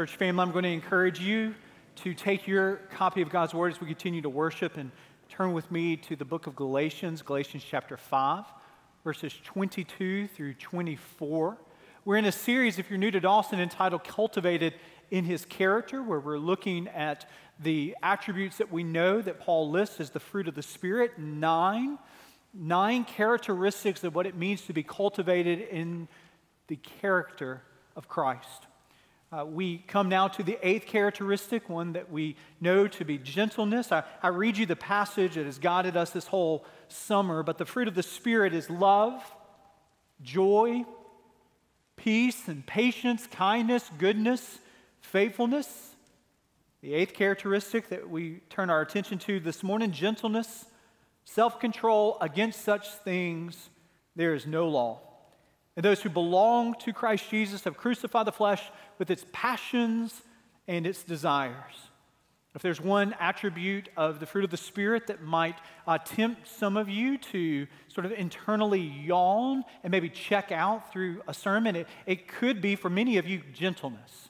Church family, I'm going to encourage you to take your copy of God's Word as we continue to worship and turn with me to the book of Galatians, Galatians chapter 5, verses 22 through 24. We're in a series, if you're new to Dawson, entitled Cultivated in His Character, where we're looking at the attributes that we know that Paul lists as the fruit of the Spirit, nine, nine characteristics of what it means to be cultivated in the character of Christ. Uh, we come now to the eighth characteristic, one that we know to be gentleness. I, I read you the passage that has guided us this whole summer, but the fruit of the Spirit is love, joy, peace, and patience, kindness, goodness, faithfulness. The eighth characteristic that we turn our attention to this morning gentleness, self control. Against such things, there is no law. And those who belong to Christ Jesus have crucified the flesh with its passions and its desires. If there's one attribute of the fruit of the Spirit that might uh, tempt some of you to sort of internally yawn and maybe check out through a sermon, it, it could be for many of you gentleness.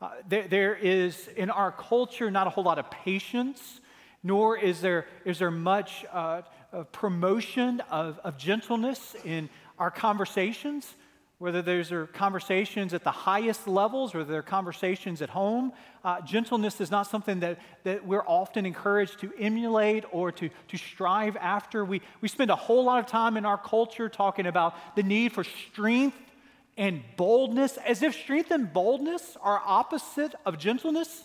Uh, there, there is in our culture not a whole lot of patience, nor is there, is there much uh, promotion of, of gentleness in our conversations, whether those are conversations at the highest levels or they're conversations at home. Uh, gentleness is not something that, that we're often encouraged to emulate or to, to strive after. We, we spend a whole lot of time in our culture talking about the need for strength and boldness, as if strength and boldness are opposite of gentleness.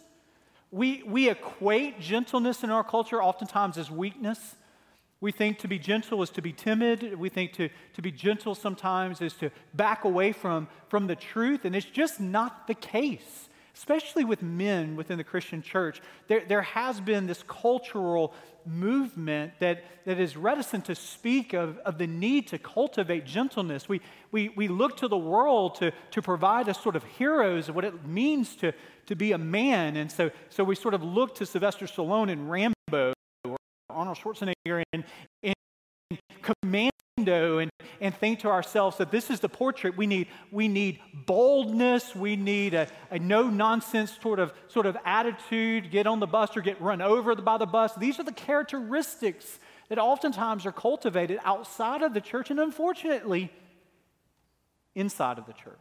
We, we equate gentleness in our culture oftentimes as weakness. We think to be gentle is to be timid. We think to, to be gentle sometimes is to back away from, from the truth, and it's just not the case. Especially with men within the Christian church, there, there has been this cultural movement that, that is reticent to speak of, of the need to cultivate gentleness. We, we, we look to the world to, to provide us sort of heroes of what it means to, to be a man. And so, so we sort of look to Sylvester Stallone and Rambo Arnold Schwarzenegger and, and Commando and, and think to ourselves that this is the portrait we need. We need boldness. We need a, a no nonsense sort of, sort of attitude, get on the bus or get run over by the bus. These are the characteristics that oftentimes are cultivated outside of the church and unfortunately inside of the church.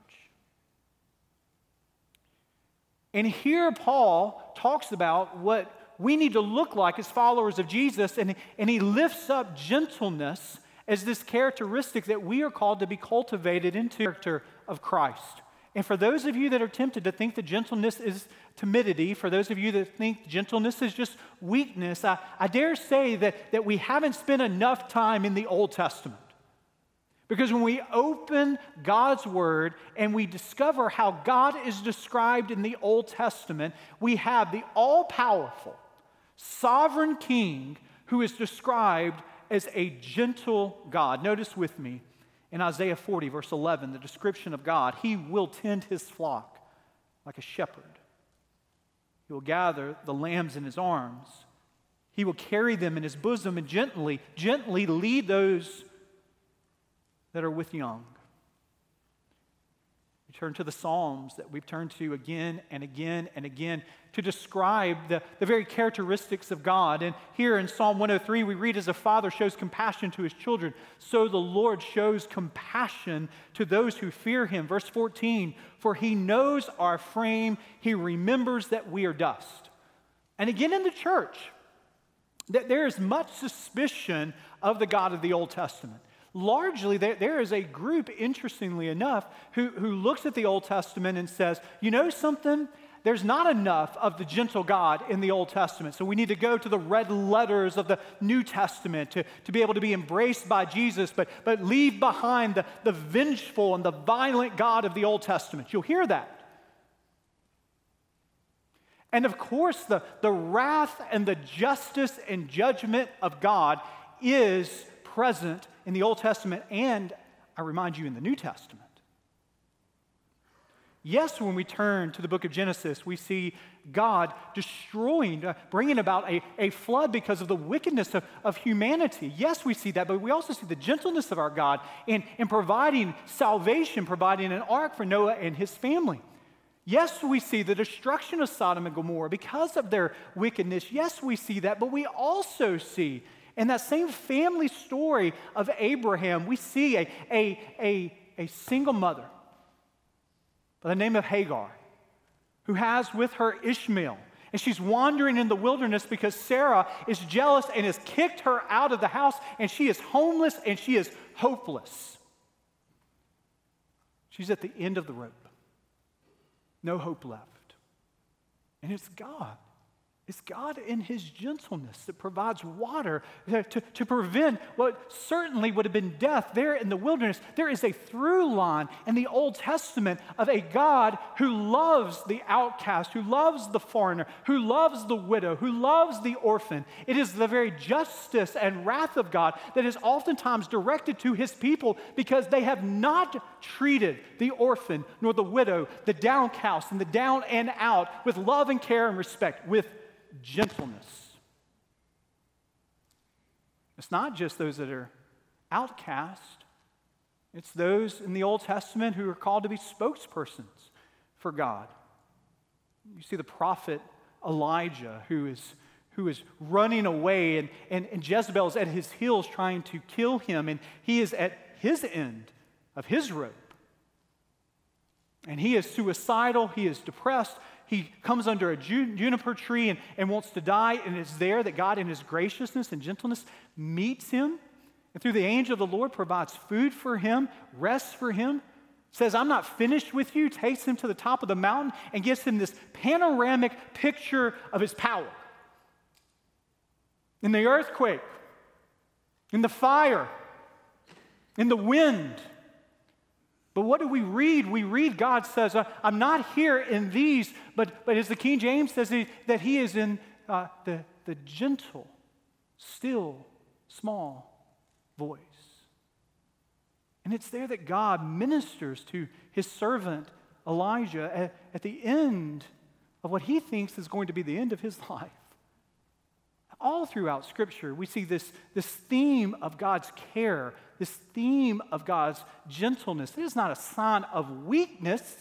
And here Paul talks about what we need to look like as followers of Jesus. And, and he lifts up gentleness as this characteristic that we are called to be cultivated into the character of Christ. And for those of you that are tempted to think that gentleness is timidity, for those of you that think gentleness is just weakness, I, I dare say that, that we haven't spent enough time in the Old Testament. Because when we open God's Word and we discover how God is described in the Old Testament, we have the all powerful, sovereign king who is described as a gentle God. Notice with me in Isaiah 40, verse 11, the description of God He will tend His flock like a shepherd. He will gather the lambs in His arms. He will carry them in His bosom and gently, gently lead those that are with young turn to the Psalms that we've turned to again and again and again to describe the, the very characteristics of God. And here in Psalm 103, we read, As a father shows compassion to his children, so the Lord shows compassion to those who fear him. Verse 14, For he knows our frame, he remembers that we are dust. And again in the church, that there is much suspicion of the God of the Old Testament largely there, there is a group, interestingly enough, who, who looks at the Old Testament and says, you know something? There's not enough of the gentle God in the Old Testament. So we need to go to the red letters of the New Testament to, to be able to be embraced by Jesus, but, but leave behind the, the vengeful and the violent God of the Old Testament. You'll hear that. And of course, the, the wrath and the justice and judgment of God is present in the Old Testament and, I remind you, in the New Testament. Yes, when we turn to the book of Genesis, we see God destroying, uh, bringing about a, a flood because of the wickedness of, of humanity. Yes, we see that, but we also see the gentleness of our God in, in providing salvation, providing an ark for Noah and his family. Yes, we see the destruction of Sodom and Gomorrah because of their wickedness. Yes, we see that, but we also see in that same family story of Abraham, we see a, a, a, a single mother by the name of Hagar who has with her Ishmael. And she's wandering in the wilderness because Sarah is jealous and has kicked her out of the house, and she is homeless and she is hopeless. She's at the end of the rope no hope left. And it's God. It's God in His gentleness that provides water to, to, prevent what certainly would have been death there in the wilderness. There is a through line in the Old Testament of a God who loves the outcast, who loves the foreigner, who loves the widow, who loves the orphan. It is the very justice and wrath of God that is oftentimes directed to His people because they have not treated the orphan nor the widow, the downcast, and the down and out with love and care and respect, with gentleness. It's not just those that are outcast, it's those in the Old Testament who are called to be spokespersons for God. You see the prophet Elijah who is, who is running away, and, and, and Jezebel is at his heels trying to kill him, and he is at his end of his rope. And he is suicidal, he is depressed, he comes under a juniper tree and, and wants to die, and it's there that God, in his graciousness and gentleness, meets him. And through the angel of the Lord, provides food for him, rest for him, says, I'm not finished with you, takes him to the top of the mountain, and gives him this panoramic picture of his power. In the earthquake, in the fire, in the wind, but what do we read? We read God says, uh, I'm not here in these, but, but as the King James says, he, that he is in uh, the, the gentle, still, small voice. And it's there that God ministers to his servant Elijah at, at the end of what he thinks is going to be the end of his life. All throughout Scripture, we see this, this theme of God's care this theme of God's gentleness. It is not a sign of weakness,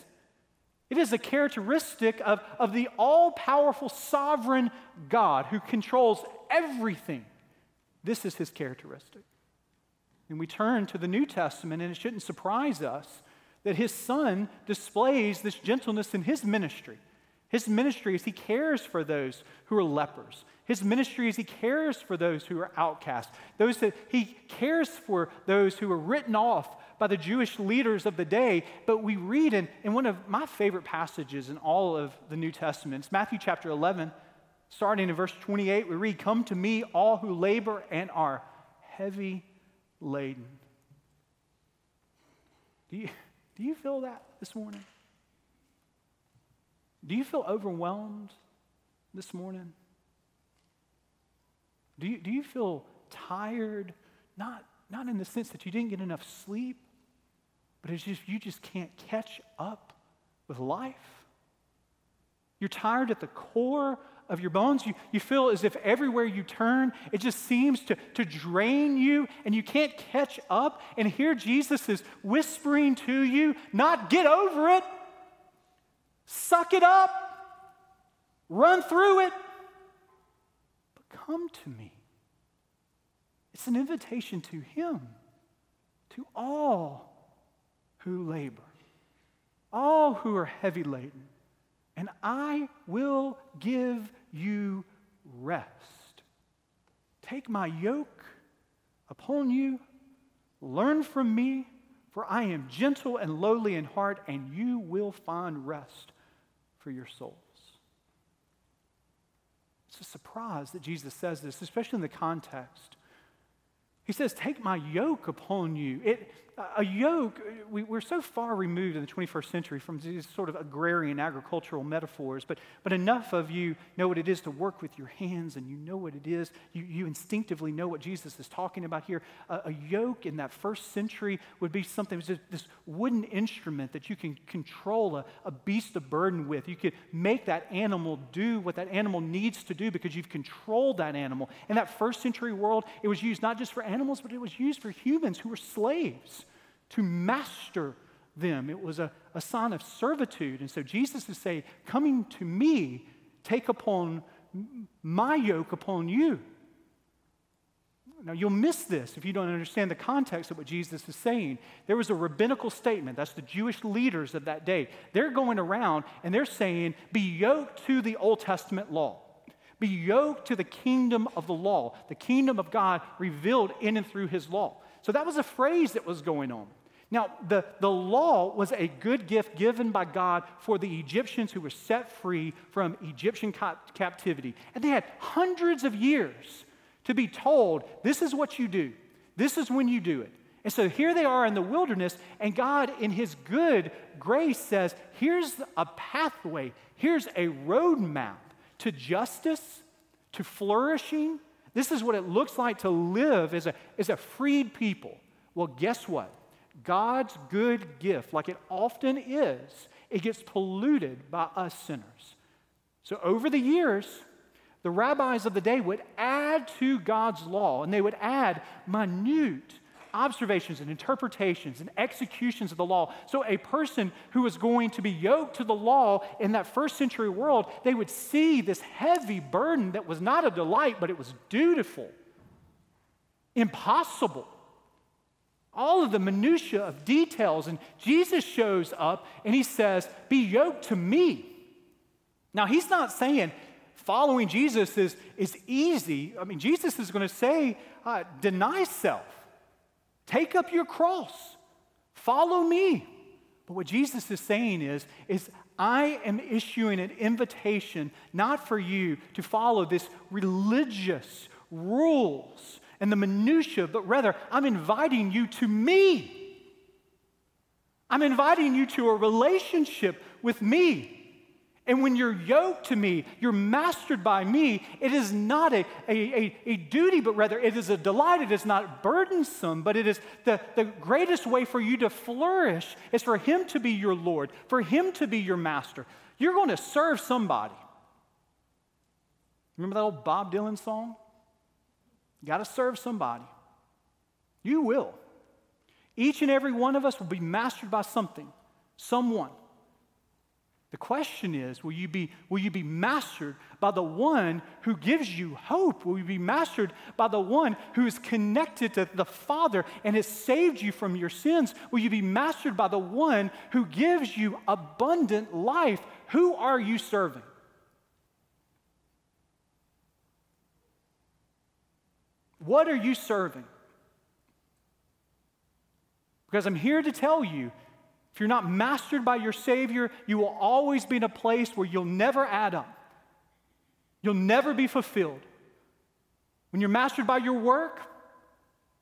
it is a characteristic of, of the all powerful sovereign God who controls everything. This is his characteristic. And we turn to the New Testament, and it shouldn't surprise us that his son displays this gentleness in his ministry. His ministry is he cares for those who are lepers. His ministry is he cares for those who are outcast. Those that he cares for those who are written off by the Jewish leaders of the day. But we read in, in one of my favorite passages in all of the New Testament, it's Matthew chapter 11, starting in verse 28, we read, Come to me, all who labor and are heavy laden. Do you, do you feel that this morning? Do you feel overwhelmed this morning? Do you, do you feel tired? Not, not in the sense that you didn't get enough sleep, but it's just you just can't catch up with life. You're tired at the core of your bones. You, you feel as if everywhere you turn, it just seems to, to drain you and you can't catch up. And here Jesus is whispering to you, not get over it, Suck it up. Run through it. But come to me. It's an invitation to Him, to all who labor, all who are heavy laden, and I will give you rest. Take my yoke upon you, learn from me, for I am gentle and lowly in heart, and you will find rest for your souls. It's a surprise that Jesus says this, especially in the context. He says, Take my yoke upon you. It, a yoke, we, are so far removed in the 21st century from these sort of agrarian agricultural metaphors, but, but enough of you know what it is to work with your hands and you know what it is. You, you instinctively know what Jesus is talking about here. A, a yoke in that first century would be something, just this wooden instrument that you can control a, a beast of burden with. You could make that animal do what that animal needs to do because you've controlled that animal. In that first century world, it was used not just for animals, but it was used for humans who were slaves to master them. It was a, a sign of servitude. And so Jesus is saying, Coming to me, take upon my yoke upon you. Now, you'll miss this if you don't understand the context of what Jesus is saying. There was a rabbinical statement, that's the Jewish leaders of that day. They're going around and they're saying, Be yoked to the Old Testament law. Be yoked to the kingdom of the law, the kingdom of God revealed in and through his law. So that was a phrase that was going on. Now, the, the law was a good gift given by God for the Egyptians who were set free from Egyptian cap- captivity. And they had hundreds of years to be told, this is what you do, this is when you do it. And so here they are in the wilderness, and God, in His good grace, says, here's a pathway, here's a roadmap to justice, to flourishing. This is what it looks like to live as a, as a freed people. Well, guess what? God's good gift, like it often is, it gets polluted by us sinners. So over the years, the rabbis of the day would add to God's law, and they would add minute observations and interpretations and executions of the law. So, a person who was going to be yoked to the law in that first century world, they would see this heavy burden that was not a delight, but it was dutiful, impossible. All of the minutiae of details. And Jesus shows up and he says, Be yoked to me. Now, he's not saying, following Jesus is, is easy. I mean, Jesus is going to say, uh, deny self, take up your cross, follow me. But what Jesus is saying is, is I am issuing an invitation not for you to follow this religious rules and the minutiae, but rather I'm inviting you to me. I'm inviting you to a relationship with me. And when you're yoked to me, you're mastered by me, it is not a, a, a, a, duty, but rather it is a delight. It is not burdensome, but it is the, the greatest way for you to flourish is for Him to be your Lord, for Him to be your master. You're going to serve somebody. Remember that old Bob Dylan song? Got to serve somebody. You will. Each and every one of us will be mastered by something, someone. The question is will you, be, will you be mastered by the one who gives you hope? Will you be mastered by the one who is connected to the Father and has saved you from your sins? Will you be mastered by the one who gives you abundant life? Who are you serving? What are you serving? Because I'm here to tell you if you're not mastered by your Savior, you will always be in a place where you'll never add up. You'll never be fulfilled. When you're mastered by your work,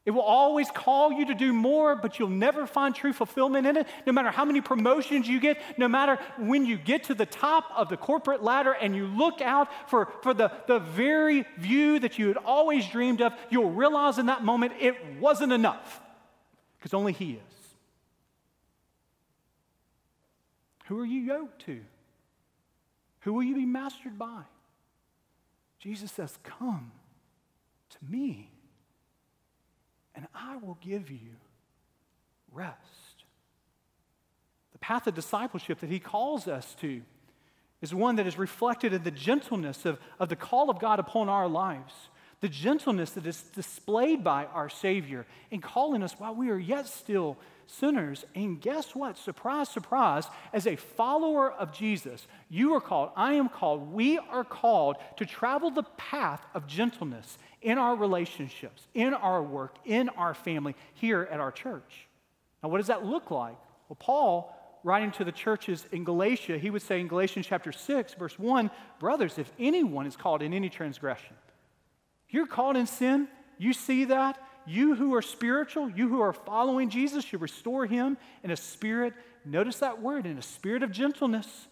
it will always call you to do more, but you'll never find true fulfillment in it. No matter how many promotions you get, no matter when you get to the top of the corporate ladder and you look out for, for the, the very view that you had always dreamed of, you'll realize in that moment it wasn't enough because only He is. Who are you yoked to? Who will you be mastered by? Jesus says, Come to me, and I will give you rest. The path of discipleship that he calls us to is one that is reflected in the gentleness of, of the call of God upon our lives, the gentleness that is displayed by our Savior in calling us while we are yet still sinners. And guess what? Surprise, surprise, as a follower of Jesus, you are called, I am called, we are called to travel the path of gentleness in our relationships, in our work, in our family, here at our church. Now, what does that look like? Well, Paul, writing to the churches in Galatia, he would say in Galatians chapter 6, verse 1 Brothers, if anyone is called in any transgression, you're caught in sin, you see that, you who are spiritual, you who are following Jesus, should restore him in a spirit, notice that word, in a spirit of gentleness.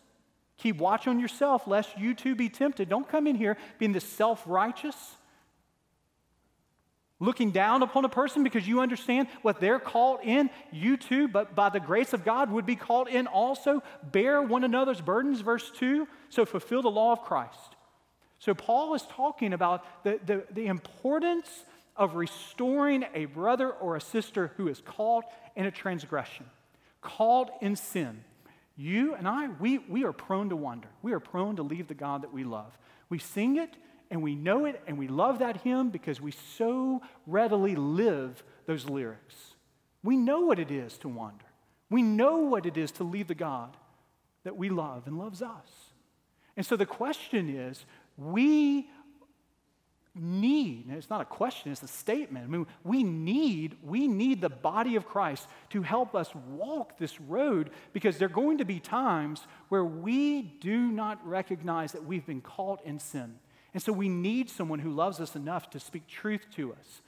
Keep watch on yourself, lest you too be tempted. Don't come in here being the self righteous, looking down upon a person because you understand what they're called in. You too, but by the grace of God, would be called in also. Bear one another's burdens, verse 2. So fulfill the law of Christ. So Paul is talking about the, the, the importance of restoring a brother or a sister who is caught in a transgression. called in sin, you and I, we, we are prone to wander. We are prone to leave the God that we love. We sing it and we know it and we love that hymn because we so readily live those lyrics. We know what it is to wander. We know what it is to leave the God that we love and loves us. And so the question is we need, and it's not a question, it's a statement. I mean, we need, we need the body of Christ to help us walk this road because there are going to be times where we do not recognize that we've been caught in sin. And so we need someone who loves us enough to speak truth to us.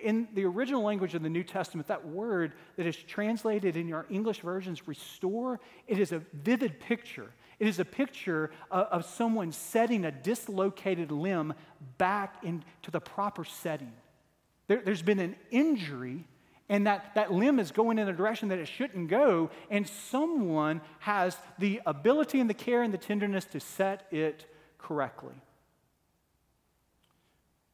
In the original language of the New Testament, that word that is translated in your English versions, restore, it is a vivid picture. It is a picture of, of someone setting a dislocated limb back into the proper setting. There, there's been an injury, and that, that limb is going in a direction that it shouldn't go, and someone has the ability and the care and the tenderness to set it correctly.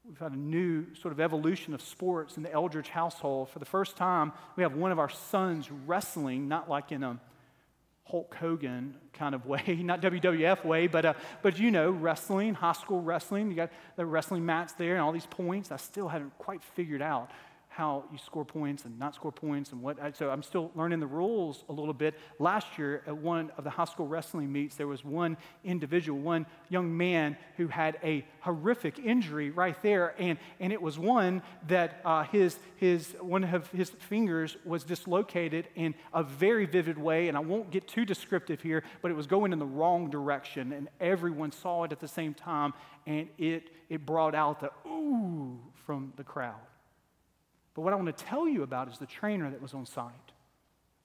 We've had a new sort of evolution of sports in the Eldridge household. For the first time, we have one of our sons wrestling, not like in a Hulk Hogan kind of way, not WWF way, but, uh, but you know, wrestling, high school wrestling. You got the wrestling mats there and all these points. I still haven't quite figured out how you score points and not score points and what. So I'm still learning the rules a little bit. Last year at one of the high school wrestling meets, there was one individual, one young man who had a horrific injury right there, and, and it was one that uh, his, his, one of his fingers was dislocated in a very vivid way, and I won't get too descriptive here, but it was going in the wrong direction, and everyone saw it at the same time, and it, it brought out the ooh from the crowd. But what I want to tell you about is the trainer that was on site.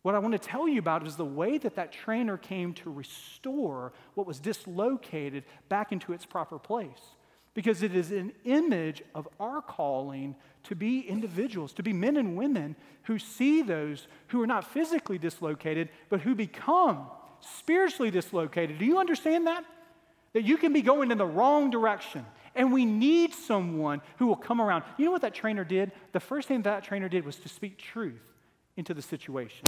What I want to tell you about is the way that that trainer came to restore what was dislocated back into its proper place. Because it is an image of our calling to be individuals, to be men and women who see those who are not physically dislocated, but who become spiritually dislocated. Do you understand that? That you can be going in the wrong direction and we need someone who will come around. You know what that trainer did? The first thing that trainer did was to speak truth into the situation.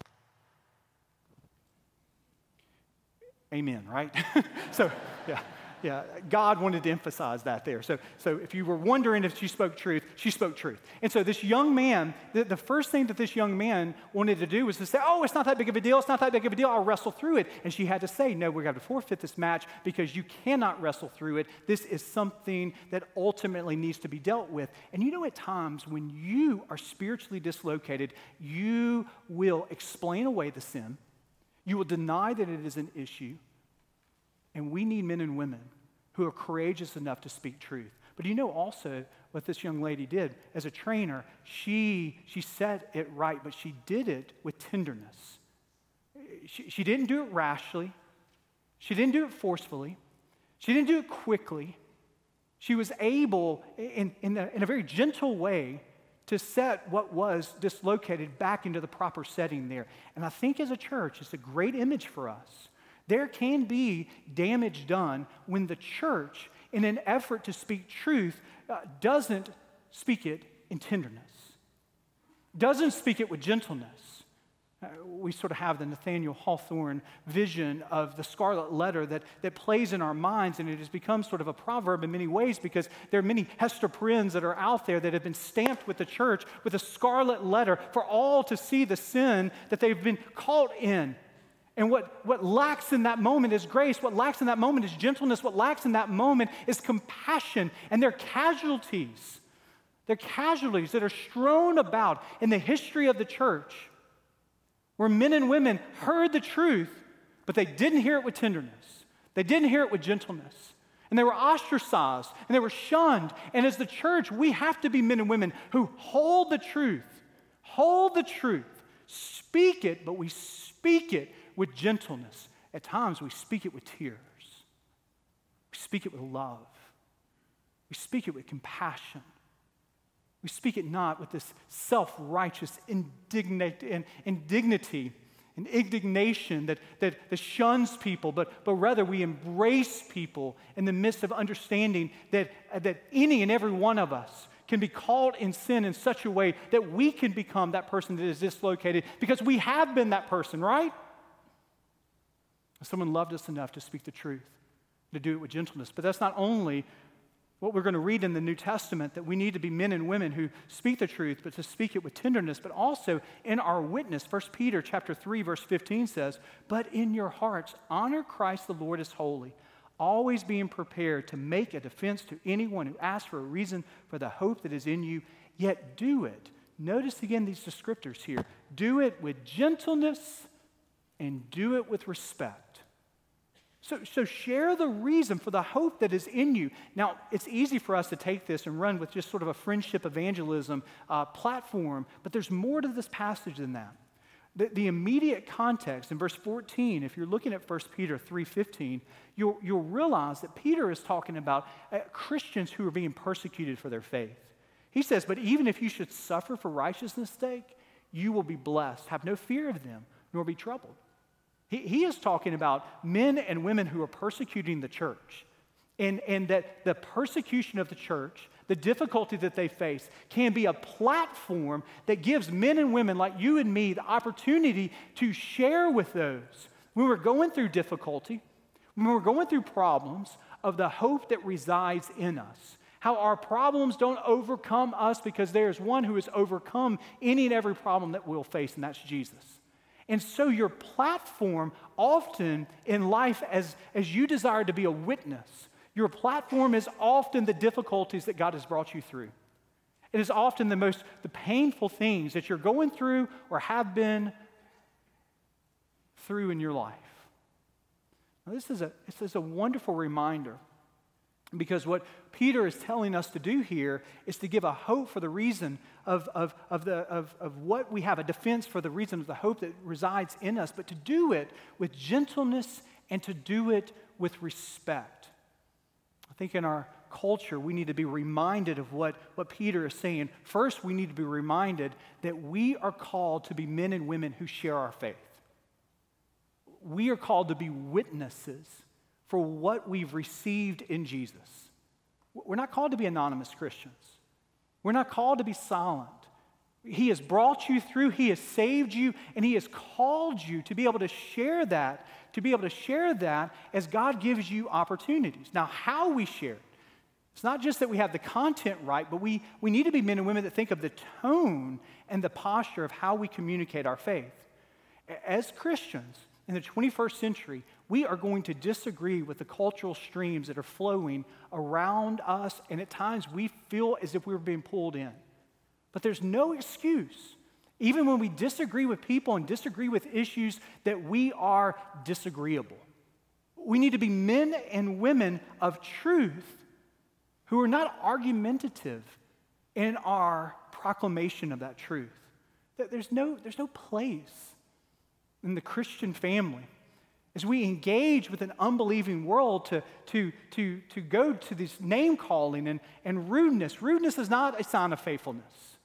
Amen, right? so, yeah yeah, God wanted to emphasize that there. So, so if you were wondering if she spoke truth, she spoke truth. And so this young man, the, the first thing that this young man wanted to do was to say, oh, it's not that big of a deal. It's not that big of a deal. I'll wrestle through it. And she had to say, no, we're going to forfeit this match because you cannot wrestle through it. This is something that ultimately needs to be dealt with. And you know, at times when you are spiritually dislocated, you will explain away the sin. You will deny that it is an issue. And we need men and women who are courageous enough to speak truth. But you know also what this young lady did? As a trainer, she, she said it right, but she did it with tenderness. She, she didn't do it rashly, she didn't do it forcefully, she didn't do it quickly. She was able, in, in, in a very gentle way, to set what was dislocated back into the proper setting there. And I think as a church, it's a great image for us there can be damage done when the church, in an effort to speak truth, uh, doesn't speak it in tenderness, doesn't speak it with gentleness. Uh, we sort of have the Nathaniel Hawthorne vision of the scarlet letter that, that plays in our minds, and it has become sort of a proverb in many ways because there are many Hester Prynnes that are out there that have been stamped with the church with a scarlet letter for all to see the sin that they've been caught in and what, what lacks in that moment is grace. What lacks in that moment is gentleness. What lacks in that moment is compassion. And they're casualties. They're casualties that are strewn about in the history of the church where men and women heard the truth, but they didn't hear it with tenderness. They didn't hear it with gentleness. And they were ostracized and they were shunned. And as the church, we have to be men and women who hold the truth, hold the truth, speak it, but we speak it with gentleness. At times, we speak it with tears. We speak it with love. We speak it with compassion. We speak it not with this self righteous indignity and indignation that, that, that shuns people, but, but rather we embrace people in the midst of understanding that, that any and every one of us can be caught in sin in such a way that we can become that person that is dislocated because we have been that person, right? Someone loved us enough to speak the truth, to do it with gentleness. But that's not only what we're going to read in the New Testament that we need to be men and women who speak the truth, but to speak it with tenderness, but also in our witness. 1 Peter chapter 3, verse 15 says, But in your hearts honor Christ the Lord as holy, always being prepared to make a defense to anyone who asks for a reason for the hope that is in you, yet do it. Notice again these descriptors here. Do it with gentleness and do it with respect so, so share the reason for the hope that is in you. Now, it's easy for us to take this and run with just sort of a friendship evangelism uh, platform, but there's more to this passage than that. The, the, immediate context in verse 14, if you're looking at 1 Peter 3.15, you'll, you'll realize that Peter is talking about uh, Christians who are being persecuted for their faith. He says, but even if you should suffer for righteousness' sake, you will be blessed. Have no fear of them, nor be troubled. He, he is talking about men and women who are persecuting the church. And, and that the persecution of the church, the difficulty that they face, can be a platform that gives men and women like you and me the opportunity to share with those when we're going through difficulty, when we're going through problems, of the hope that resides in us. How our problems don't overcome us because there's one who has overcome any and every problem that we'll face, and that's Jesus. And so, your platform, often in life, as, as you desire to be a witness, your platform is often the difficulties that God has brought you through. It is often the most the painful things that you're going through or have been through in your life. Now, this is a, this is a wonderful reminder because what Peter is telling us to do here is to give a hope for the reason of, of, of, the, of, of what we have, a defense for the reason of the hope that resides in us, but to do it with gentleness and to do it with respect. I think in our culture, we need to be reminded of what, what Peter is saying. First, we need to be reminded that we are called to be men and women who share our faith. We are called to be witnesses for what we've received in Jesus. We're not called to be anonymous Christians. We're not called to be silent. He has brought you through, He has saved you, and He has called you to be able to share that, to be able to share that as God gives you opportunities. Now, how we share it, it's not just that we have the content right, but we, we need to be men and women that think of the tone and the posture of how we communicate our faith. As Christians in the 21st century, we are going to disagree with the cultural streams that are flowing around us, and at times we feel as if we are being pulled in. But there's no excuse, even when we disagree with people and disagree with issues, that we are disagreeable. We need to be men and women of truth who are not argumentative in our proclamation of that truth. There's no, there's no place in the Christian family as we engage with an unbelieving world to, to, to, to go to this name calling and, and rudeness. Rudeness is not a sign of faithfulness.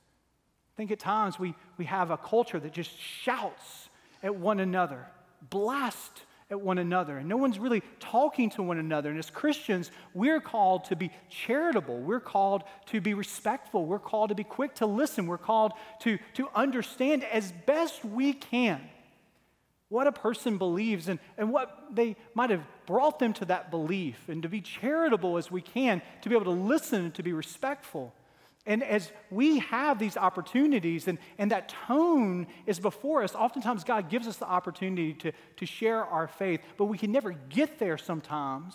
I think at times we, we have a culture that just shouts at one another, blast at one another, and no one's really talking to one another. And as Christians, we're called to be charitable, we're called to be respectful, we're called to be quick to listen, we're called to, to understand as best we can what a person believes and, and what they might have brought them to that belief, and to be charitable as we can, to be able to listen and to be respectful. And as we have these opportunities and, and that tone is before us, oftentimes God gives us the opportunity to, to share our faith, but we can never get there sometimes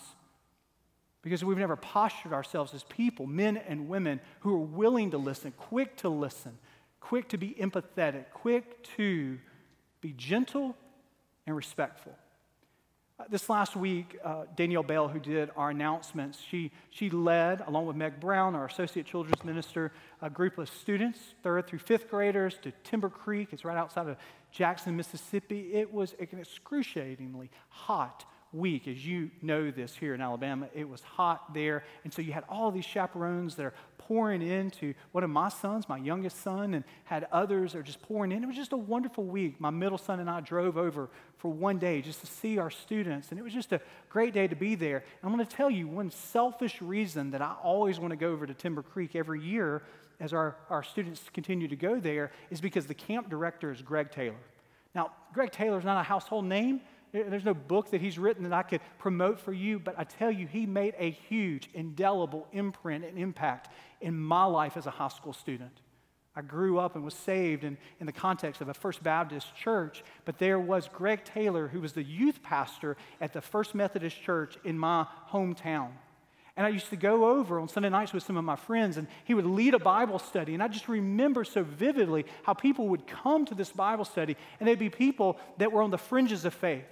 because we've never postured ourselves as people, men and women, who are willing to listen, quick to listen, quick to be empathetic, quick to be gentle and respectful. Uh, this last week, uh, Danielle Bell, who did our announcements, she, she led, along with Meg Brown, our associate children's minister, a group of students, third through fifth graders, to Timber Creek. It's right outside of Jackson, Mississippi. It was an excruciatingly hot, week. As you know this here in Alabama, it was hot there. And so you had all these chaperones that are pouring into one of my sons, my youngest son, and had others that are just pouring in. It was just a wonderful week. My middle son and I drove over for one day just to see our students. And it was just a great day to be there. And I'm going to tell you one selfish reason that I always want to go over to Timber Creek every year as our, our students continue to go there is because the camp director is Greg Taylor. Now, Greg Taylor is not a household name. Eh, there's no book that he's written that I could promote for you, but I tell you, he made a huge, indelible imprint and impact in my life as a high school student. I grew up and was saved in, in the context of a First Baptist church, but there was Greg Taylor, who was the youth pastor at the First Methodist Church in my hometown. And I used to go over on Sunday nights with some of my friends, and he would lead a Bible study. And I just remember so vividly how people would come to this Bible study, and they'd be people that were on the fringes of faith.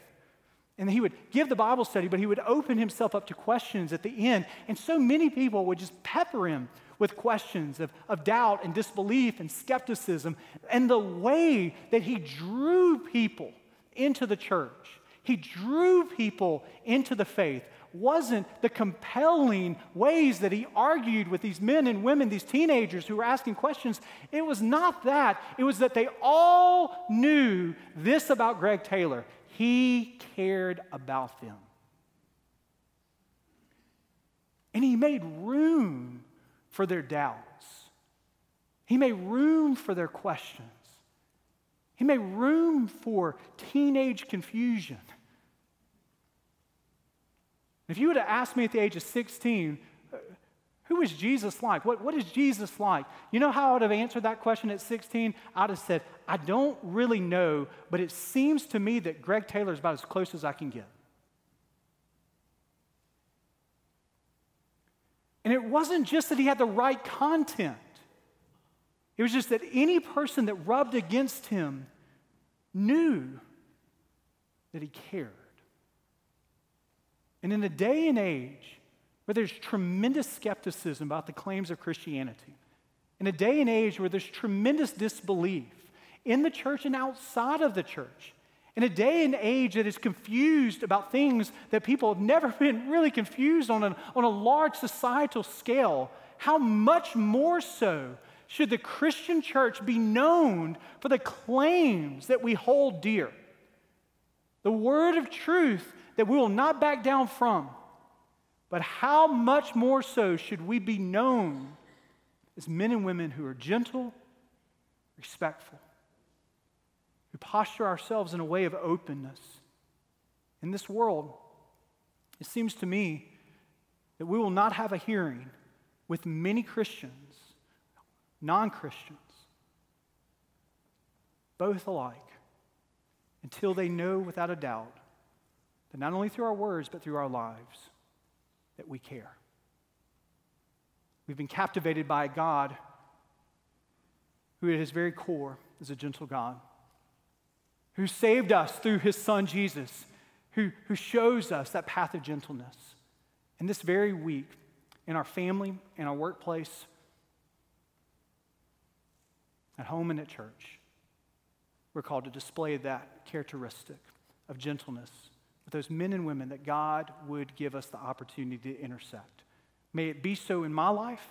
And he would give the Bible study, but he would open himself up to questions at the end. And so many people would just pepper him with questions of, of doubt and disbelief and skepticism. And the way that he drew people into the church, he drew people into the faith, wasn't the compelling ways that he argued with these men and women, these teenagers who were asking questions. It was not that. It was that they all knew this about Greg Taylor. He cared about them. And he made room for their doubts. He made room for their questions. He made room for teenage confusion. If you would have asked me at the age of 16, who is Jesus like? What, what is Jesus like? You know how I would have answered that question at 16? I'd have said, I don't really know, but it seems to me that Greg Taylor is about as close as I can get. And it wasn't just that he had the right content, it was just that any person that rubbed against him knew that he cared. And in a day and age where there's tremendous skepticism about the claims of Christianity, in a day and age where there's tremendous disbelief in the church and outside of the church, in a day and age that is confused about things that people have never been really confused on, on a large societal scale, how much more so should the Christian church be known for the claims that we hold dear? The word of truth that we will not back down from, but how much more so should we be known as men and women who are gentle, respectful, who posture ourselves in a way of openness? In this world, it seems to me that we will not have a hearing with many Christians, non Christians, both alike, until they know without a doubt that not only through our words, but through our lives, that we care. We've been captivated by a God who, at his very core, is a gentle God, who saved us through his son Jesus, who, who shows us that path of gentleness. And this very week, in our family, in our workplace, at home and at church, we're called to display that characteristic of gentleness those men and women that God would give us the opportunity to intersect. May it be so in my life.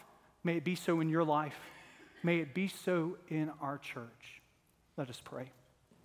May it be so in your life. May it be so in our church. Let us pray.